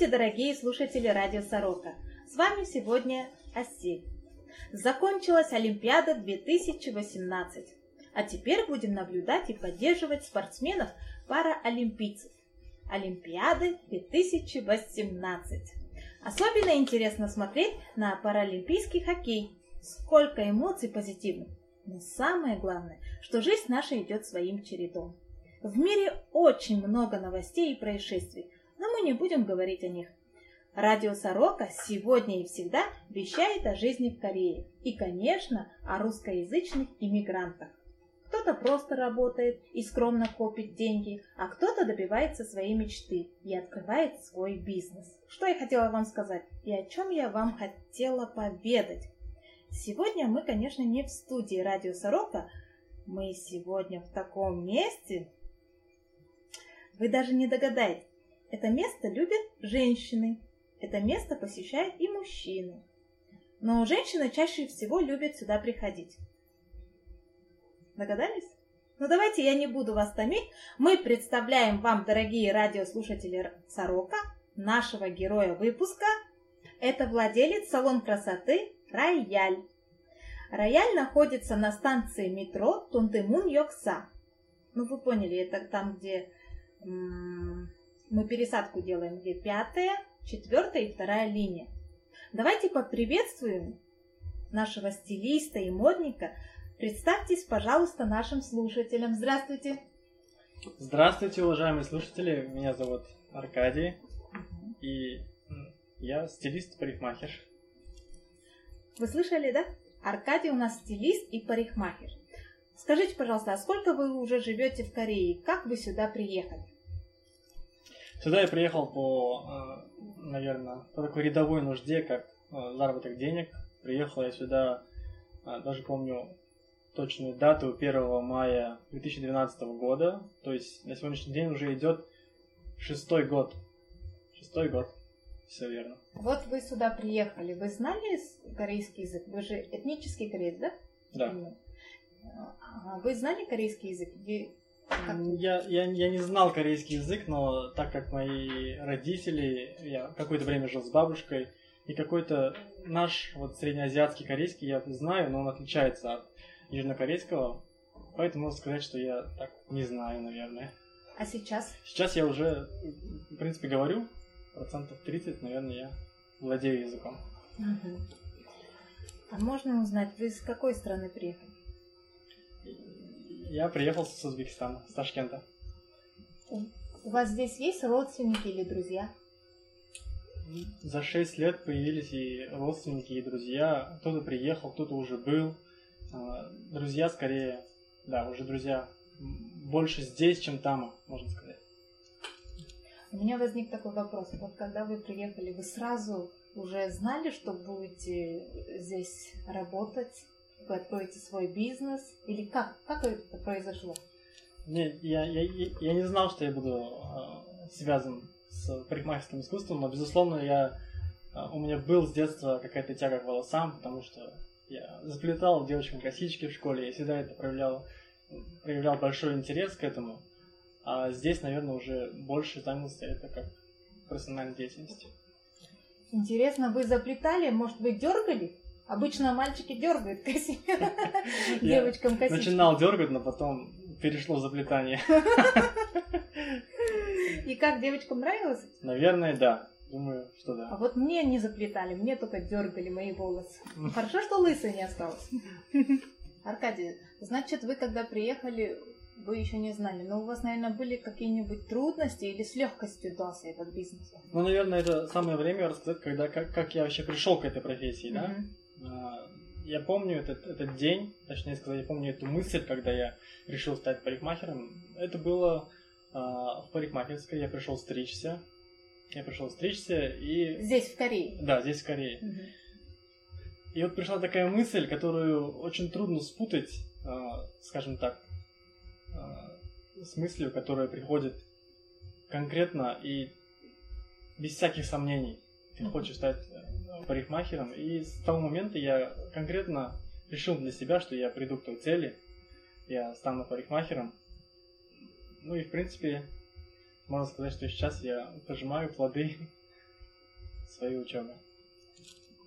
Здравствуйте, дорогие слушатели Радио Сорока. С вами сегодня Оси. Закончилась Олимпиада 2018. А теперь будем наблюдать и поддерживать спортсменов-параолимпийцев. Олимпиады 2018. Особенно интересно смотреть на паралимпийский хоккей. Сколько эмоций позитивных. Но самое главное, что жизнь наша идет своим чередом. В мире очень много новостей и происшествий, но мы не будем говорить о них. Радио Сорока сегодня и всегда вещает о жизни в Корее и, конечно, о русскоязычных иммигрантах. Кто-то просто работает и скромно копит деньги, а кто-то добивается своей мечты и открывает свой бизнес. Что я хотела вам сказать и о чем я вам хотела поведать. Сегодня мы, конечно, не в студии Радио Сорока, мы сегодня в таком месте. Вы даже не догадаетесь, это место любят женщины, это место посещают и мужчины. Но женщины чаще всего любят сюда приходить. Догадались? Ну давайте я не буду вас томить. Мы представляем вам, дорогие радиослушатели Сорока, нашего героя выпуска. Это владелец салон красоты Рояль. Рояль находится на станции метро Тундымун-Йокса. Ну, вы поняли, это там, где мы пересадку делаем, где пятая, четвертая и вторая линия. Давайте поприветствуем нашего стилиста и модника. Представьтесь, пожалуйста, нашим слушателям. Здравствуйте. Здравствуйте, уважаемые слушатели. Меня зовут Аркадий. И я стилист-парикмахер. Вы слышали, да? Аркадий у нас стилист и парикмахер. Скажите, пожалуйста, а сколько вы уже живете в Корее? Как вы сюда приехали? Сюда я приехал по, э, наверное, по такой рядовой нужде, как э, заработок денег. Приехал я сюда, э, даже помню точную дату, 1 мая 2012 года. То есть на сегодняшний день уже идет шестой год. Шестой год. Все верно. Вот вы сюда приехали. Вы знали корейский язык? Вы же этнический кореец, да? Да. Вы знали корейский язык? Я, я, я не знал корейский язык, но так как мои родители, я какое-то время жил с бабушкой, и какой-то наш вот среднеазиатский корейский я знаю, но он отличается от южнокорейского, поэтому можно сказать, что я так не знаю, наверное. А сейчас? Сейчас я уже, в принципе, говорю, процентов 30, наверное, я владею языком. Угу. А можно узнать, вы из какой страны приехали? Я приехал с Узбекистана, с Ташкента. У вас здесь есть родственники или друзья? За шесть лет появились и родственники, и друзья. Кто-то приехал, кто-то уже был. А, друзья скорее, да, уже друзья больше здесь, чем там, можно сказать. У меня возник такой вопрос. Вот когда вы приехали, вы сразу уже знали, что будете здесь работать? Вы откроете свой бизнес? Или как? Как это произошло? Не, я, я, я не знал, что я буду э, связан с парикмахерским искусством, но, безусловно, я, э, у меня был с детства какая-то тяга к волосам, потому что я заплетал девочкам косички в школе, я всегда это проявлял, проявлял большой интерес к этому. А здесь, наверное, уже больше занялся это как профессиональной деятельностью. Интересно, вы заплетали, может, вы дергали? Обычно мальчики дергают девочкам косички. Начинал дергать, но потом перешло в заплетание. И как девочкам нравилось? Наверное, да. Думаю, что да. А вот мне не заплетали, мне только дергали мои волосы. Хорошо, что лысой не осталось. Аркадий, значит, вы когда приехали, вы еще не знали, но у вас, наверное, были какие-нибудь трудности или с легкостью дался этот бизнес? Ну, наверное, это самое время рассказать, когда, как, как я вообще пришел к этой профессии, да? А, я помню этот, этот день, точнее сказать, я помню эту мысль, когда я решил стать парикмахером. Это было э, в парикмахерской, я пришел стричься. Я пришел стричься и... Здесь, в Корее? Да, здесь, в Корее. Угу. И вот пришла такая мысль, которую очень трудно спутать, э, скажем так, э, с мыслью, которая приходит конкретно и без всяких сомнений. Ты угу. хочешь стать парикмахером. И с того момента я конкретно решил для себя, что я приду к той цели, я стану парикмахером. Ну и в принципе, можно сказать, что сейчас я пожимаю плоды своей учебы.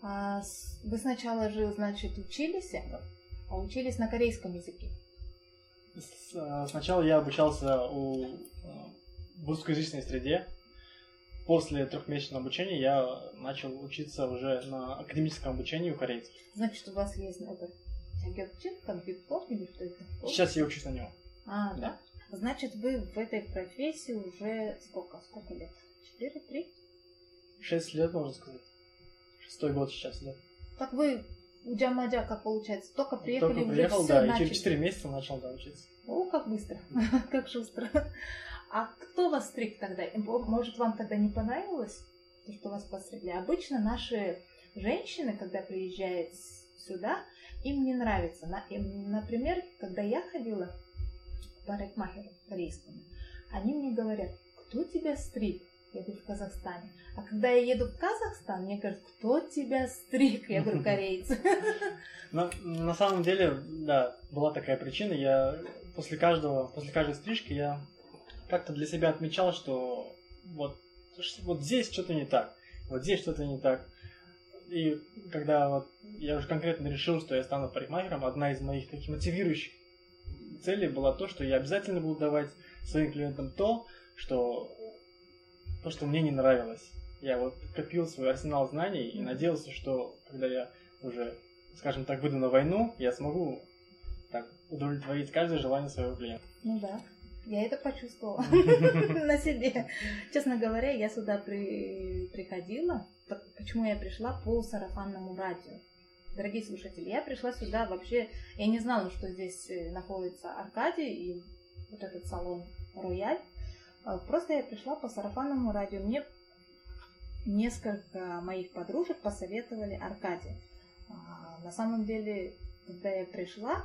А вы сначала же, значит, учились, Да. а учились на корейском языке. С- а, Сначала я обучался у, а, в русскоязычной среде. После трехмесячного обучения я начал учиться уже на академическом обучении у корейцев. Значит, у вас есть это компьютер или что это? Сейчас я учусь на нем. А, да. Значит, вы в этой профессии уже сколько? Сколько лет? Четыре, три? Шесть лет, можно сказать. Шестой год сейчас лет. Так вы у Джамаджа, как получается, только приехали, Только уже приехал, да, и начали. через четыре месяца начал да, учиться. О, как быстро, как шустро. А кто вас стриг тогда? Может, вам тогда не понравилось, то, что вас постригли? Обычно наши женщины, когда приезжают сюда, им не нравится. На- им, Например, когда я ходила к парикмахеру корейскому, они мне говорят, кто тебя стриг? Я говорю, в Казахстане. А когда я еду в Казахстан, мне говорят, кто тебя стриг? Я говорю, корейцы. На, на самом деле, да, была такая причина. Я после каждого, после каждой стрижки я как-то для себя отмечал, что вот, вот здесь что-то не так, вот здесь что-то не так. И когда вот я уже конкретно решил, что я стану парикмахером, одна из моих таких мотивирующих целей была то, что я обязательно буду давать своим клиентам то, что то, что мне не нравилось. Я вот копил свой арсенал знаний и надеялся, что когда я уже, скажем так, выйду на войну, я смогу так удовлетворить каждое желание своего клиента. Ну да, я это почувствовала на себе. Честно говоря, я сюда при- приходила. Почему я пришла? По сарафанному радио. Дорогие слушатели, я пришла сюда вообще, я не знала, что здесь э, находится Аркадий и вот этот салон Рояль. А, Просто я пришла по сарафанному радио. Мне несколько моих подружек посоветовали Аркадия. А, На самом деле, когда я пришла,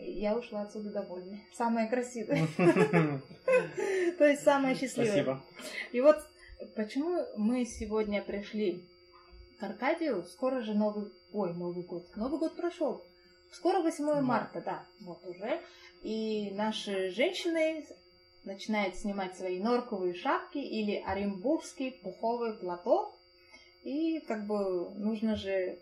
я ушла отсюда довольной. Самая красивая. То есть самая счастливая. Спасибо. И вот почему мы сегодня пришли к Аркадию. Скоро же Новый... Ой, Новый год. Новый год прошел. Скоро 8 Да. марта, да, вот уже. И наши женщины начинают снимать свои норковые шапки или оренбургский пуховый платок. И как бы нужно же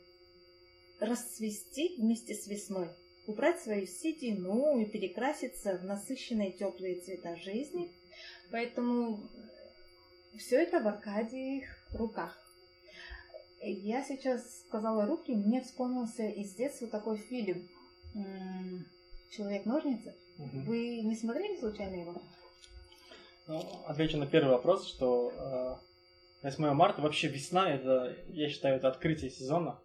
расцвести вместе с весной. Убрать свою седину и перекраситься в насыщенные теплые цвета жизни. Поэтому все это в Аркадиих руках. Я сейчас сказала руки, мне вспомнился из детства такой фильм Человек-ножницы. Мгм. Вы не смотрели случайно его? Ну, отвечу на первый вопрос, что э, 8 марта, вообще весна, это, я считаю, это открытие сезона,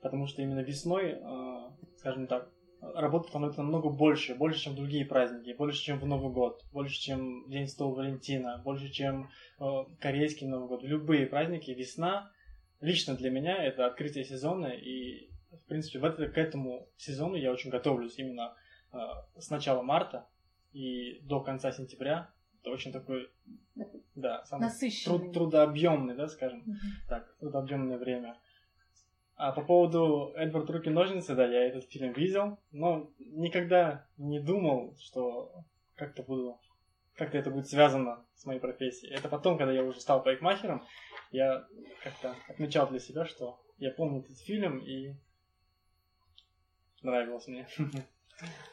потому что именно весной, э, скажем так, работа становится намного больше, больше, чем другие праздники, больше, чем в Новый год, больше, чем День Святого Валентина, больше, чем э, корейский Новый год. Любые праздники, весна, лично для меня это открытие сезона, и, в принципе, в это, к этому сезону я очень готовлюсь именно э, с начала марта и до конца сентября. Это очень такой, да, самый Насыщенный. труд- трудообъемный, да, скажем Мгм. так, трудообъемное время. А по поводу Эдвард Руки Ножницы, да, я этот фильм видел, но никогда не думал, что как-то буду, как-то это будет связано с моей профессией. Это потом, когда я уже стал парикмахером, я как-то отмечал для себя, что я помню этот фильм и нравился мне.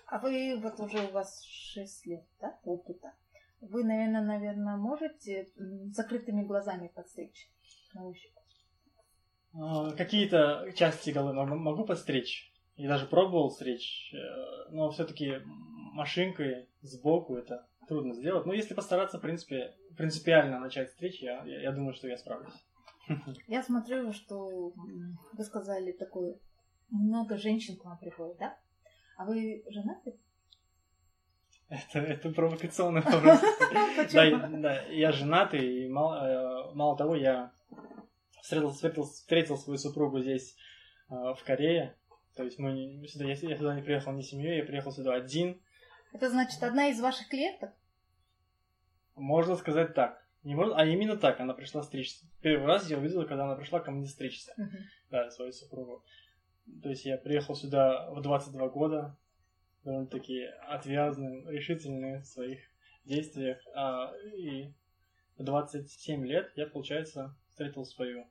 А вы вот уже у вас 6 лет, да, опыта. Вы, наверное, наверное, можете закрытыми глазами подстричь на? А, Какие-то части головы могу подстричь. И даже пробовал стричь, э, но все-таки машинкой сбоку это трудно сделать. Но если постараться, в принципе, принципиально начать стричь, я, я, я думаю, что я справлюсь. Я смотрю, что вы сказали такое, много женщин к вам приходит, да? А вы женаты? Это, это провокационный вопрос. Да, я женатый, и мало, э, мало того, я встретил, встретил, встретил свою супругу здесь, э, в Корее. То есть мы не- сюда, я, я сюда не приехал ни с семьей, я приехал сюда один. Это значит, одна из ваших клиенток? Можно сказать так. Не можно, а именно так, она пришла стричься. Первый раз я увидел, когда она пришла ко мне стричься, да, свою супругу. То есть я приехал сюда в 22 года, довольно-таки отвязный, решительный в своих действиях. А, и в 27 лет я, получается, встретил свою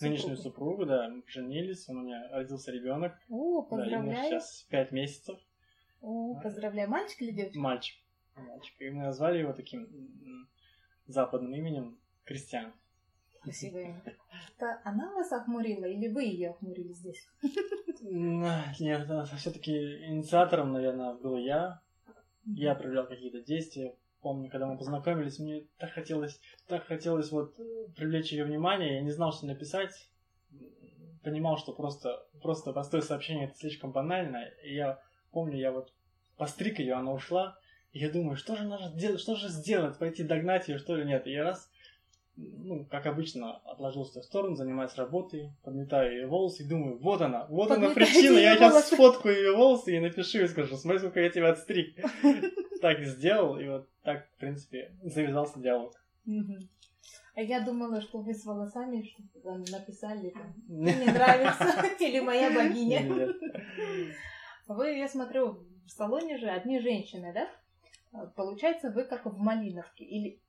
нынешнюю супругу, да, мы поженились, у меня родился ребенок. О, Да, ему поздравляю. сейчас пять месяцев. О, поздравляю. Мальчик или девочка? Мальчик. Мальчик. И мы назвали его таким западным именем Кристиан. Красивое имя. Это она вас охмурила или вы ее охмурили здесь? Нет, все-таки инициатором, наверное, был я. Я проявлял какие-то действия. Помню, когда мы познакомились, мне так хотелось, так хотелось вот э, привлечь ее внимание. Я не знал, что написать. Понимал, что просто, просто простое сообщение это слишком банально. И я помню, я вот постриг ее, она ушла. И я думаю, что же надо сделать, что же сделать, пойти догнать ее, что ли, нет. И я раз, ну, как обычно, отложил все в сторону, занимаюсь работой, подметаю ее волосы и думаю, вот она, вот она Подметаете причина, я её сейчас волосы. сфоткаю ее волосы и напишу и скажу, смотри, сколько я тебя отстриг. Так сделал, и вот так, в принципе, завязался диалог. А я думала, что вы с волосами что-то написали. Там, «Мне не нравится. Или моя богиня. Вы, я смотрю, в салоне же одни женщины, да? Получается, вы как в Малиновке. Или,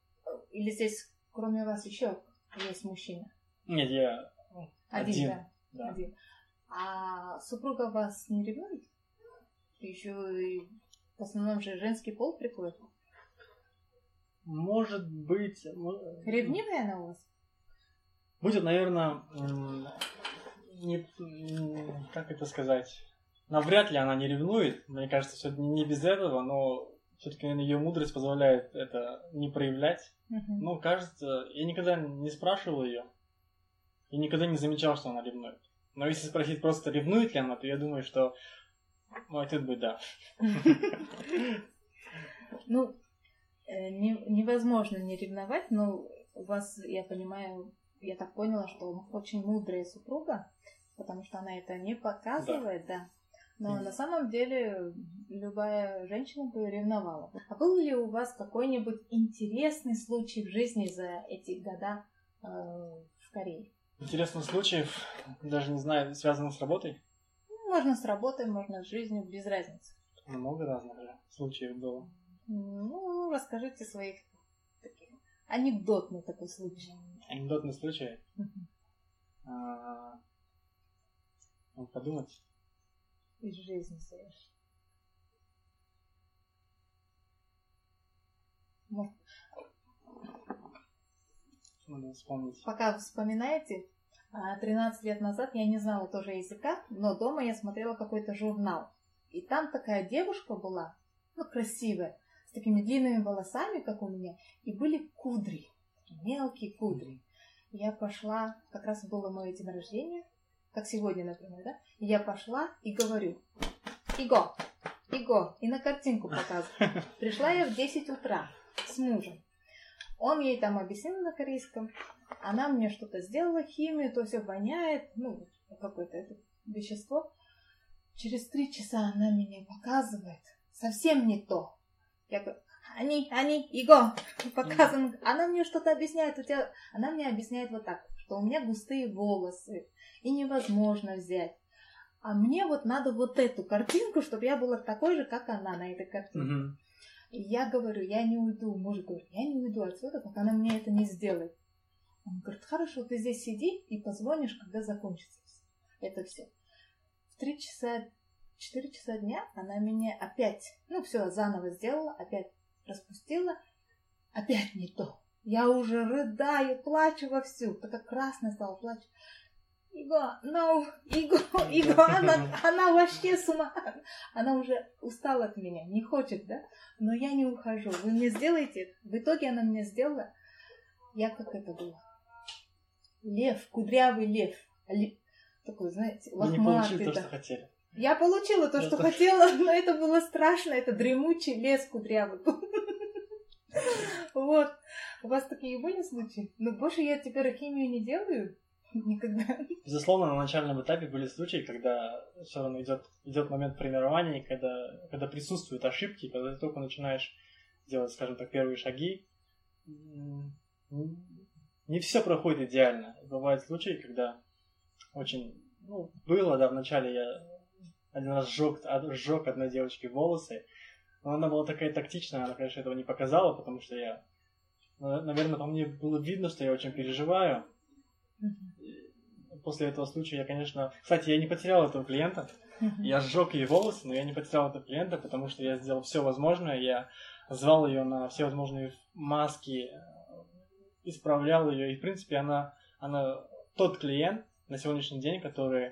или здесь, кроме вас, еще есть мужчина? Нет, я Один, Один, да. да. Один. А супруга вас не ревнует? Еще и в основном же женский пол приходит. Может быть... Ревнивая она у вас? Будет, наверное, не, как это сказать, навряд ли она не ревнует. Мне кажется, все не без этого, но все-таки ее мудрость позволяет это не проявлять. Мгм. Ну, кажется, я никогда не спрашивал ее и никогда не замечал, что она ревнует. Но если спросить просто, ревнует ли она, то я думаю, что мой ответ будет да. Ну, э, не- невозможно не ревновать, но у вас, я понимаю, я так поняла, что очень мудрая супруга, потому что она это не показывает, да. Но на самом деле любая женщина бы ревновала. А был ли у вас какой-нибудь интересный случай в жизни за эти года э, в Корее? Интересных случаев, даже не знаю, связанных с работой. Можно с работой, можно с жизнью, без разницы. Много разных же случаев было. Ну, расскажите своих таких анекдотный такой случай. Анекдотный случай. Мгм. А, ну, подумать. Из жизни. Может, Надо вспомнить. Пока вспоминаете, а, 13 лет назад я не знала тоже языка, но дома я смотрела какой-то журнал. И там такая девушка была, ну, красивая, с такими длинными волосами, как у меня, и были кудри, мелкие кудри. Я пошла, как раз было мое день рождения, как сегодня, например, да? Я пошла и говорю, Иго, Иго, и на картинку показываю. Пришла я в 10 утра с мужем. Он ей там объяснил на корейском. Она мне что-то сделала, химию, то все воняет, ну, какое-то это вещество. Через три часа она меня показывает. Совсем не то. Я говорю, они, они, Иго, показываем. Она мне что-то объясняет. У тебя... Она мне объясняет вот так, что у меня густые волосы, и невозможно взять. А мне вот надо вот эту картинку, чтобы я была такой же, как она на этой картинке. Мгм. И я говорю, я не уйду. Муж говорит, я не уйду отсюда, пока она мне это не сделает. Он говорит, хорошо, ты здесь сиди и позвонишь, когда закончится это все. В три часа, четыре часа дня она меня опять, ну все, заново сделала, опять распустила, опять не то. Я уже рыдаю, плачу вовсю, такая красная стала, плачу. Иго, no, Иго, Иго, она, она вообще с ума. Она уже устала от меня, не хочет, да? Но я не ухожу. Вы мне сделаете это? В итоге она мне сделала. Я как это было? Лев, кудрявый лев. Ле- Такой, знаете, Вы не лохматый. получили то, что хотели. Я получила то, что хотела, но это было страшно. Это дремучий лес кудрявый был. Вот. У вас такие были случаи? Ну, больше я теперь химию не делаю. Никогда. Безусловно, на начальном этапе были случаи, когда все равно идет, идет момент формирования, когда, когда присутствуют ошибки, когда ты только начинаешь делать, скажем так, первые шаги. Не все проходит идеально. Бывают случаи, когда очень... Ну, было, да, вначале я один раз сжег, от- сжег одной девочке волосы, но она была такая тактичная, она, конечно, этого не показала, потому что я... Наверное, по мне было видно, что я очень переживаю. После этого случая я, конечно... Кстати, я не потерял этого клиента. Я сжег ей волосы, но я не потерял этого клиента, потому что я сделал все возможное. Я звал ее на все возможные маски, исправлял ее. И, в принципе, она, она тот клиент на сегодняшний день, который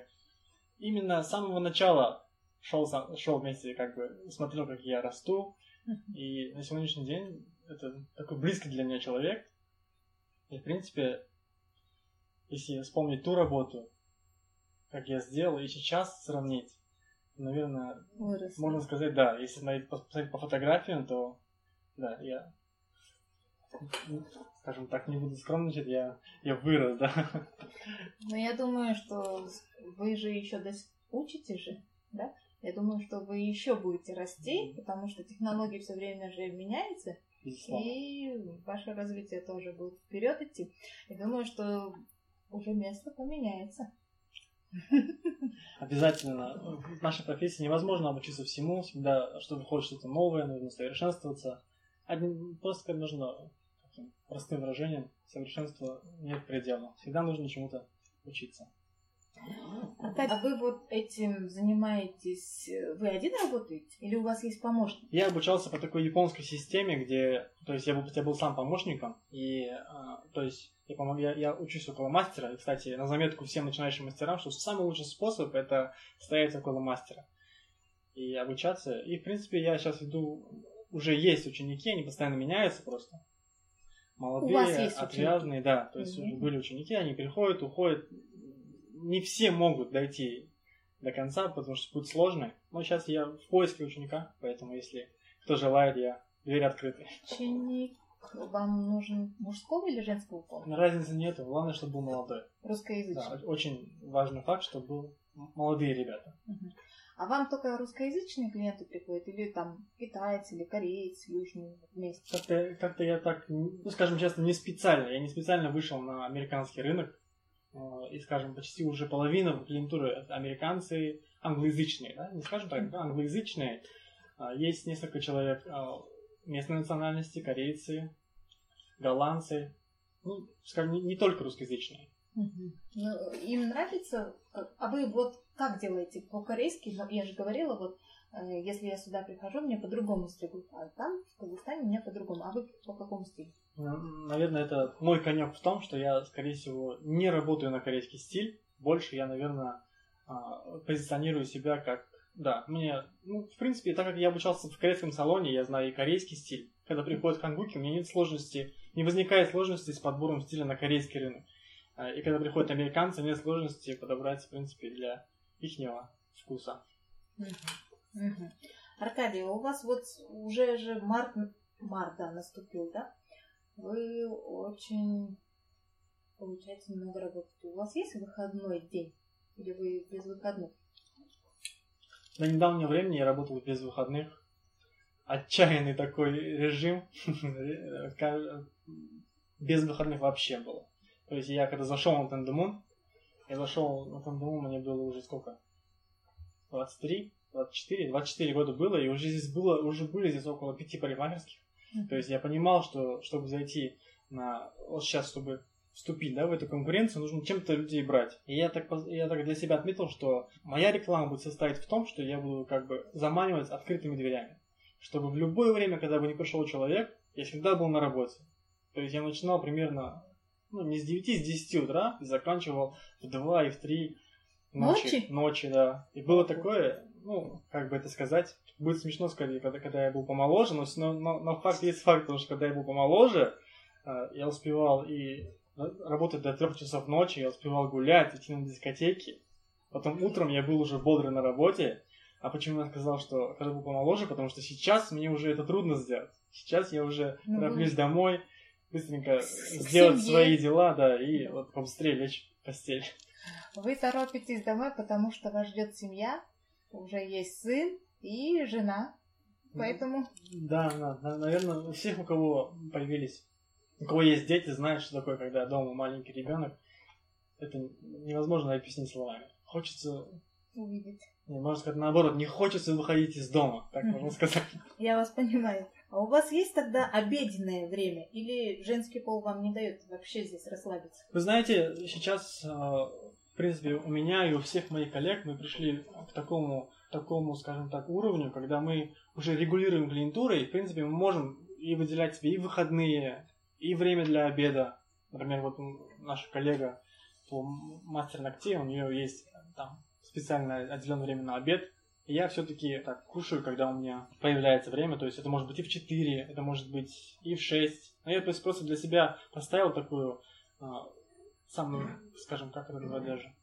именно с самого начала шел, шел вместе, как бы смотрел, как я расту. И на сегодняшний день это такой близкий для меня человек. И, в принципе, если вспомнить ту работу, как я сделал, и сейчас сравнить, наверное, Вырос. можно сказать, да, если смотреть, посмотреть по фотографиям, то да, я, скажем так, не буду скромничать, я, я вырос, да. Но я думаю, что вы же еще до учите же, да? Я думаю, что вы еще будете расти, потому что технологии все время же меняются, и ваше развитие тоже будет вперед идти. Я думаю, что уже место поменяется. Обязательно. В нашей профессии невозможно обучиться всему. Всегда, что выходит что-то новое, нужно совершенствоваться. Один, просто нужно простым выражением, совершенства нет предела. Всегда нужно чему-то учиться. А вы вот этим занимаетесь, вы один работаете или у вас есть помощник? Я обучался по такой японской системе, где, то есть я был, я был сам помощником, и, а, то есть я, помог, я, я учусь около мастера, и, кстати, на заметку всем начинающим мастерам, что самый лучший способ это стоять около мастера и обучаться. И, в принципе, я сейчас иду, уже есть ученики, они постоянно меняются просто. Молодые, У вас есть отвязные, да, то есть уже были ученики, они приходят, уходят. Не все могут дойти до конца, потому что путь сложный. Но сейчас я в поиске ученика, поэтому если кто желает, я дверь открыта. Ученик вам нужен мужского или женского пола? Разницы нету, главное, чтобы был молодой. Русскоязычный. Да, очень важный факт, чтобы был молодые ребята. А вам только русскоязычные клиенты приходят, или там китайцы, или корейцы, южные вместе? Как-то, как-то я так, ну, скажем честно, не специально. Я не специально вышел на американский рынок. Э, И, скажем, почти уже половина клиентуры американцы англоязычные, да? Не скажем так, англоязычные. А, Есть несколько человек а, местной национальности, корейцы, голландцы. Ну, скажем, не, не только русскоязычные. Ну, им нравится? как- А вы вот как делаете? По-корейски, я же говорила, вот э, если я сюда прихожу, мне по-другому стригут, а там, в Казахстане, меня по-другому. А вы по какому стилю? Наверное, это мой конек в том, что я, скорее всего, не работаю на корейский стиль. Больше я, наверное, а, позиционирую себя как... Да, мне... Ну, в принципе, так как я обучался в корейском салоне, я знаю и корейский стиль. Когда приходят хангуки, у меня нет сложности, не возникает сложности с подбором стиля на корейский рынок. А, И когда приходят американцы, нет сложности подобрать, в принципе, для ихнего вкуса. Мгм. Аркадий, у вас вот уже же март, март, да, наступил, да? Вы очень, получается, много работаете. У вас есть выходной день? Или вы без выходных? До недавнего времени я работал без выходных. Отчаянный такой режим. Без выходных вообще было. То есть я когда зашел на Тандемун, я зашел на Тандемун, мне было уже сколько? 23, 24, 24 года было, и уже здесь было, уже были здесь около пяти парикмахерских. То есть я понимал, что чтобы зайти на... Вот сейчас, чтобы вступить да, в эту конкуренцию, нужно чем-то людей брать. И я так, я так для себя отметил, что моя реклама будет состоять в том, что я буду как бы заманивать открытыми дверями. Чтобы в любое время, когда бы не пришел человек, я всегда был на работе. То есть я начинал примерно ну, не с 9, с 10 утра, и заканчивал в 2 и в 3 ночи. Ночи? Ночи, да. И было такое, ну, как бы это сказать, будет смешно сказать, когда, когда я был помоложе, но, но, но, факт есть факт, потому что когда я был помоложе, э, я успевал и работать до трех часов ночи, я успевал гулять, идти на дискотеки. Потом утром я был уже бодрый на работе. А почему я сказал, что когда был помоложе? Потому что сейчас мне уже это трудно сделать. Сейчас я уже Ну, тороплюсь домой, быстренько сделать семье. свои дела, да, и вот побыстрее лечь в постель. Вы торопитесь домой, потому что вас ждет семья, уже есть сын и жена. Поэтому Да, да, да, наверное, у всех, у кого появились, у кого есть дети, знают, что такое, когда дома маленький ребенок. Это невозможно объяснить словами. Хочется, увидеть. не, можно сказать наоборот, не хочется выходить из дома, так можно сказать. Я вас понимаю. А у вас есть тогда обеденное время? Или женский пол вам не дает вообще здесь расслабиться? Вы знаете, сейчас, э, в принципе, у меня и у всех моих коллег мы пришли к такому, такому, скажем так, уровню, когда мы уже регулируем клиентуру, и, в принципе, мы можем и выделять себе и выходные, и время для обеда. Например, вот наша коллега по мастер ногтей, у нее есть там специально отделенное время на обед, и я все-таки так кушаю, когда у меня появляется время, то есть это может быть и в 4, это может быть и в 6. Но я то есть, просто для себя поставил такую а, самую, скажем, как это называть даже,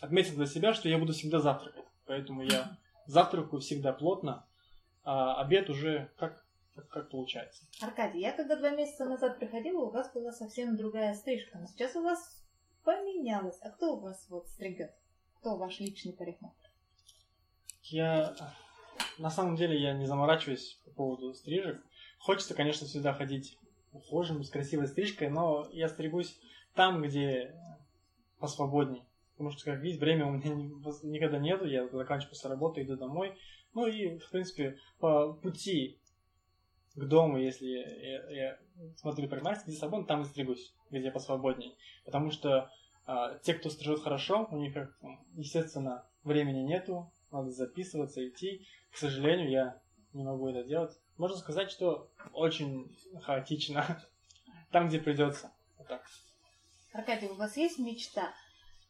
отметил для себя, что я буду всегда завтракать. Поэтому я завтракаю всегда плотно, а обед уже как, как, как получается. Аркадий, я когда два месяца назад приходила, у вас была совсем другая стрижка, но сейчас у вас поменялось. А кто у вас вот стригет? Кто ваш личный парикмахер? Я на самом деле я не заморачиваюсь по поводу стрижек. Хочется, конечно, всегда ходить ухоженным, с красивой стрижкой, но я стригусь там, где посвободней. Потому что, как видите, время у меня никогда нету, я заканчиваю после работы, иду домой. Ну и, в принципе, по пути к дому, если я, я смотрю парикмахерский, где свободно, там и стригусь, где посвободней. Потому что а, те, кто стрижет хорошо, у них, естественно, времени нету, надо записываться, идти. К сожалению, я не могу это делать. Можно сказать, что очень хаотично. Там, где придется. Вот так. Аркадий, у вас есть мечта?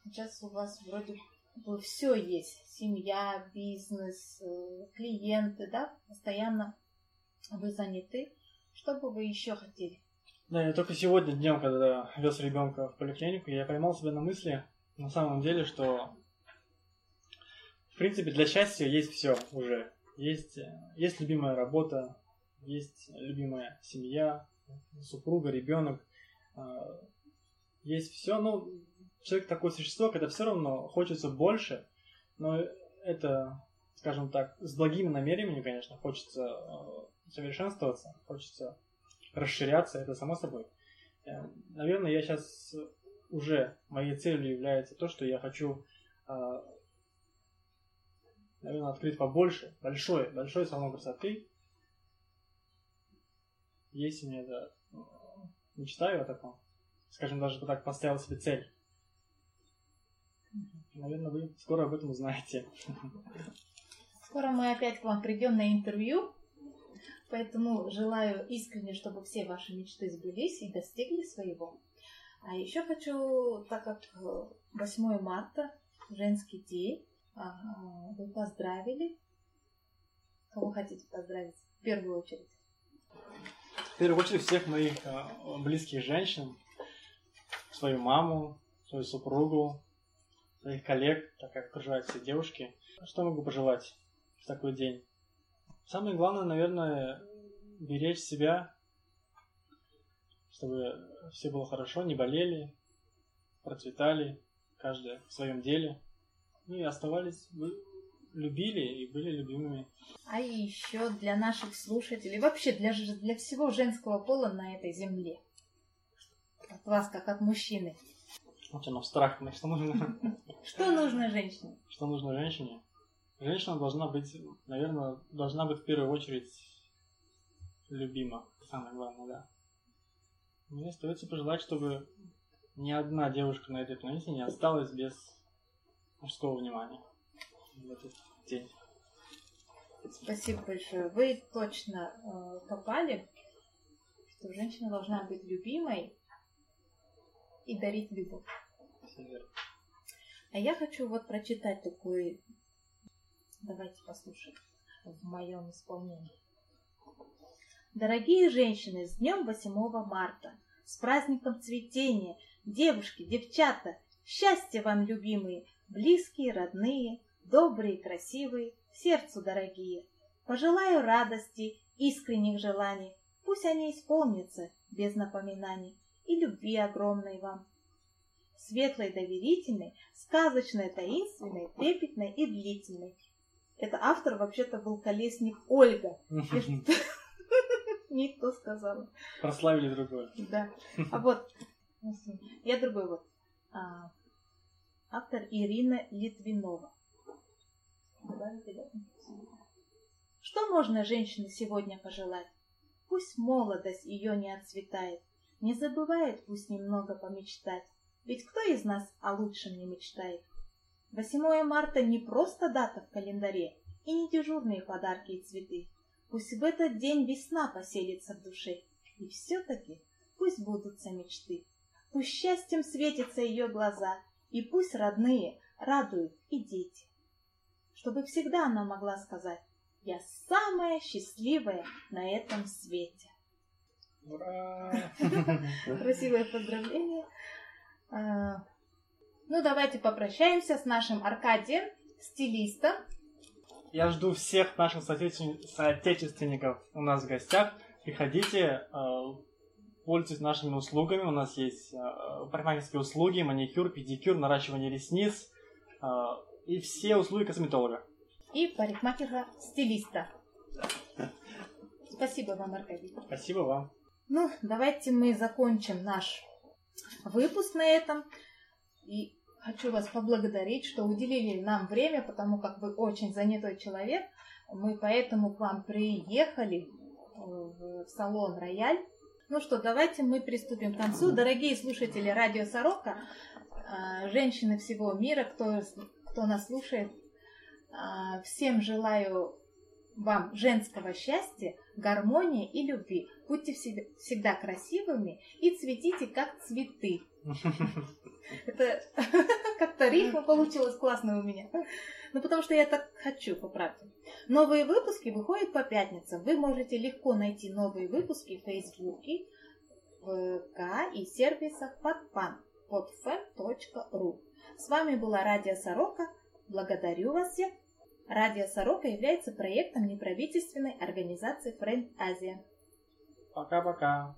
Сейчас у вас вроде бы все есть. Семья, бизнес, э, клиенты, да? Постоянно вы заняты. Что бы вы еще хотели? Да, я только сегодня днем, когда вез ребенка в поликлинику, я поймал себя на мысли, на самом деле, что в принципе, для счастья есть все уже. Есть, э, есть любимая работа, есть любимая семья, супруга, ребенок. Есть все. Ну, человек такое существо, когда все равно хочется больше, но это, скажем так, с благими намерениями, конечно, хочется э, совершенствоваться, хочется расширяться, это само собой. Э, наверное, я сейчас уже моей целью является то, что я хочу а, наверное, открыть побольше, большой, большой салон красоты. Есть у меня это мечтаю о таком. Скажем, даже так поставил себе цель. Наверное, вы скоро об этом узнаете. Скоро мы опять к вам придем на интервью, поэтому желаю искренне, чтобы все ваши мечты сбылись и достигли своего. А еще хочу, так как 8 марта, женский день, вы поздравили. Кого хотите поздравить в первую очередь? В первую очередь всех моих а, близких женщин, свою маму, свою супругу, своих коллег, так как окружают все девушки. Что могу пожелать в такой день? Самое главное, наверное, беречь себя, чтобы все было хорошо, не болели, процветали, каждая в своем деле – ну и оставались, любили и были любимыми. А еще для наших слушателей, вообще для, для всего женского пола на этой земле. От вас, как от мужчины. Оно, страх, что нужно... Что нужно женщине? Что нужно женщине? Женщина должна быть, наверное, должна быть в первую очередь любима. Самое главное, да. Мне остается пожелать, чтобы ни одна девушка на этой планете не осталась без мужского внимания в этот день. Спасибо большое. Вы точно э, попали, что женщина должна быть любимой и дарить любовь. А я хочу вот прочитать такой... Давайте послушаем в моем исполнении. Дорогие женщины, с днем 8 марта, с праздником цветения, девушки, девчата, счастья вам, любимые, близкие, родные, добрые, красивые, сердцу дорогие. Пожелаю радости, искренних желаний, пусть они исполнятся без напоминаний, любви огромной вам. Светлой, доверительной, сказочной, таинственной, трепетной и длительной. Это автор вообще-то был колесник Ольга. Не то сказала. Прославили другой. Да. А вот, я другой вот. А, Автор Ирина Литвинова. Что можно женщине сегодня пожелать? Пусть молодость ее не отцветает, не забывает пусть немного помечтать. Ведь кто из нас о лучшем не мечтает? 8 марта не просто дата в календаре и не дежурные подарки и цветы. Пусть в этот день весна поселится в душе. И все-таки пусть будутся мечты. Пусть счастьем светятся ее глаза, и пусть родные радуют и дети. Чтобы всегда она могла сказать, я самая счастливая на этом свете. Ура! Красивое поздравление. А, ну, давайте попрощаемся с нашим Аркадием, стилистом. Я жду всех наших соотече- соотечественников у нас в гостях. Приходите, э, пользуйтесь нашими услугами. У нас есть э, парикмахерские услуги, маникюр, педикюр, наращивание ресниц и все услуги косметолога. и парикмахера-стилиста. Спасибо вам, Аркадий. Спасибо вам. Ну, давайте мы закончим наш выпуск на этом. И хочу вас поблагодарить, что уделили нам время, потому как вы очень занятой человек. Мы поэтому к вам приехали э, в салон «Рояль». Ну что, давайте мы приступим к концу. Дорогие слушатели радио «Сорока», э, женщины всего мира, кто, кто нас слушает, э, всем желаю вам женского счастья, гармонии и любви. Будьте всегда, красивыми и цветите как цветы. Это как-то рифма получилась классная у меня. Ну, потому что я так хочу, по правде. Новые выпуски выходят по пятницам. Вы можете легко найти новые выпуски в Фейсбуке, в ВК и сервисах подфан podfan.ru. С вами была Радио Сорока. Благодарю вас всех. Радио Сорока является проектом неправительственной организации Френд Азия. Пока-пока.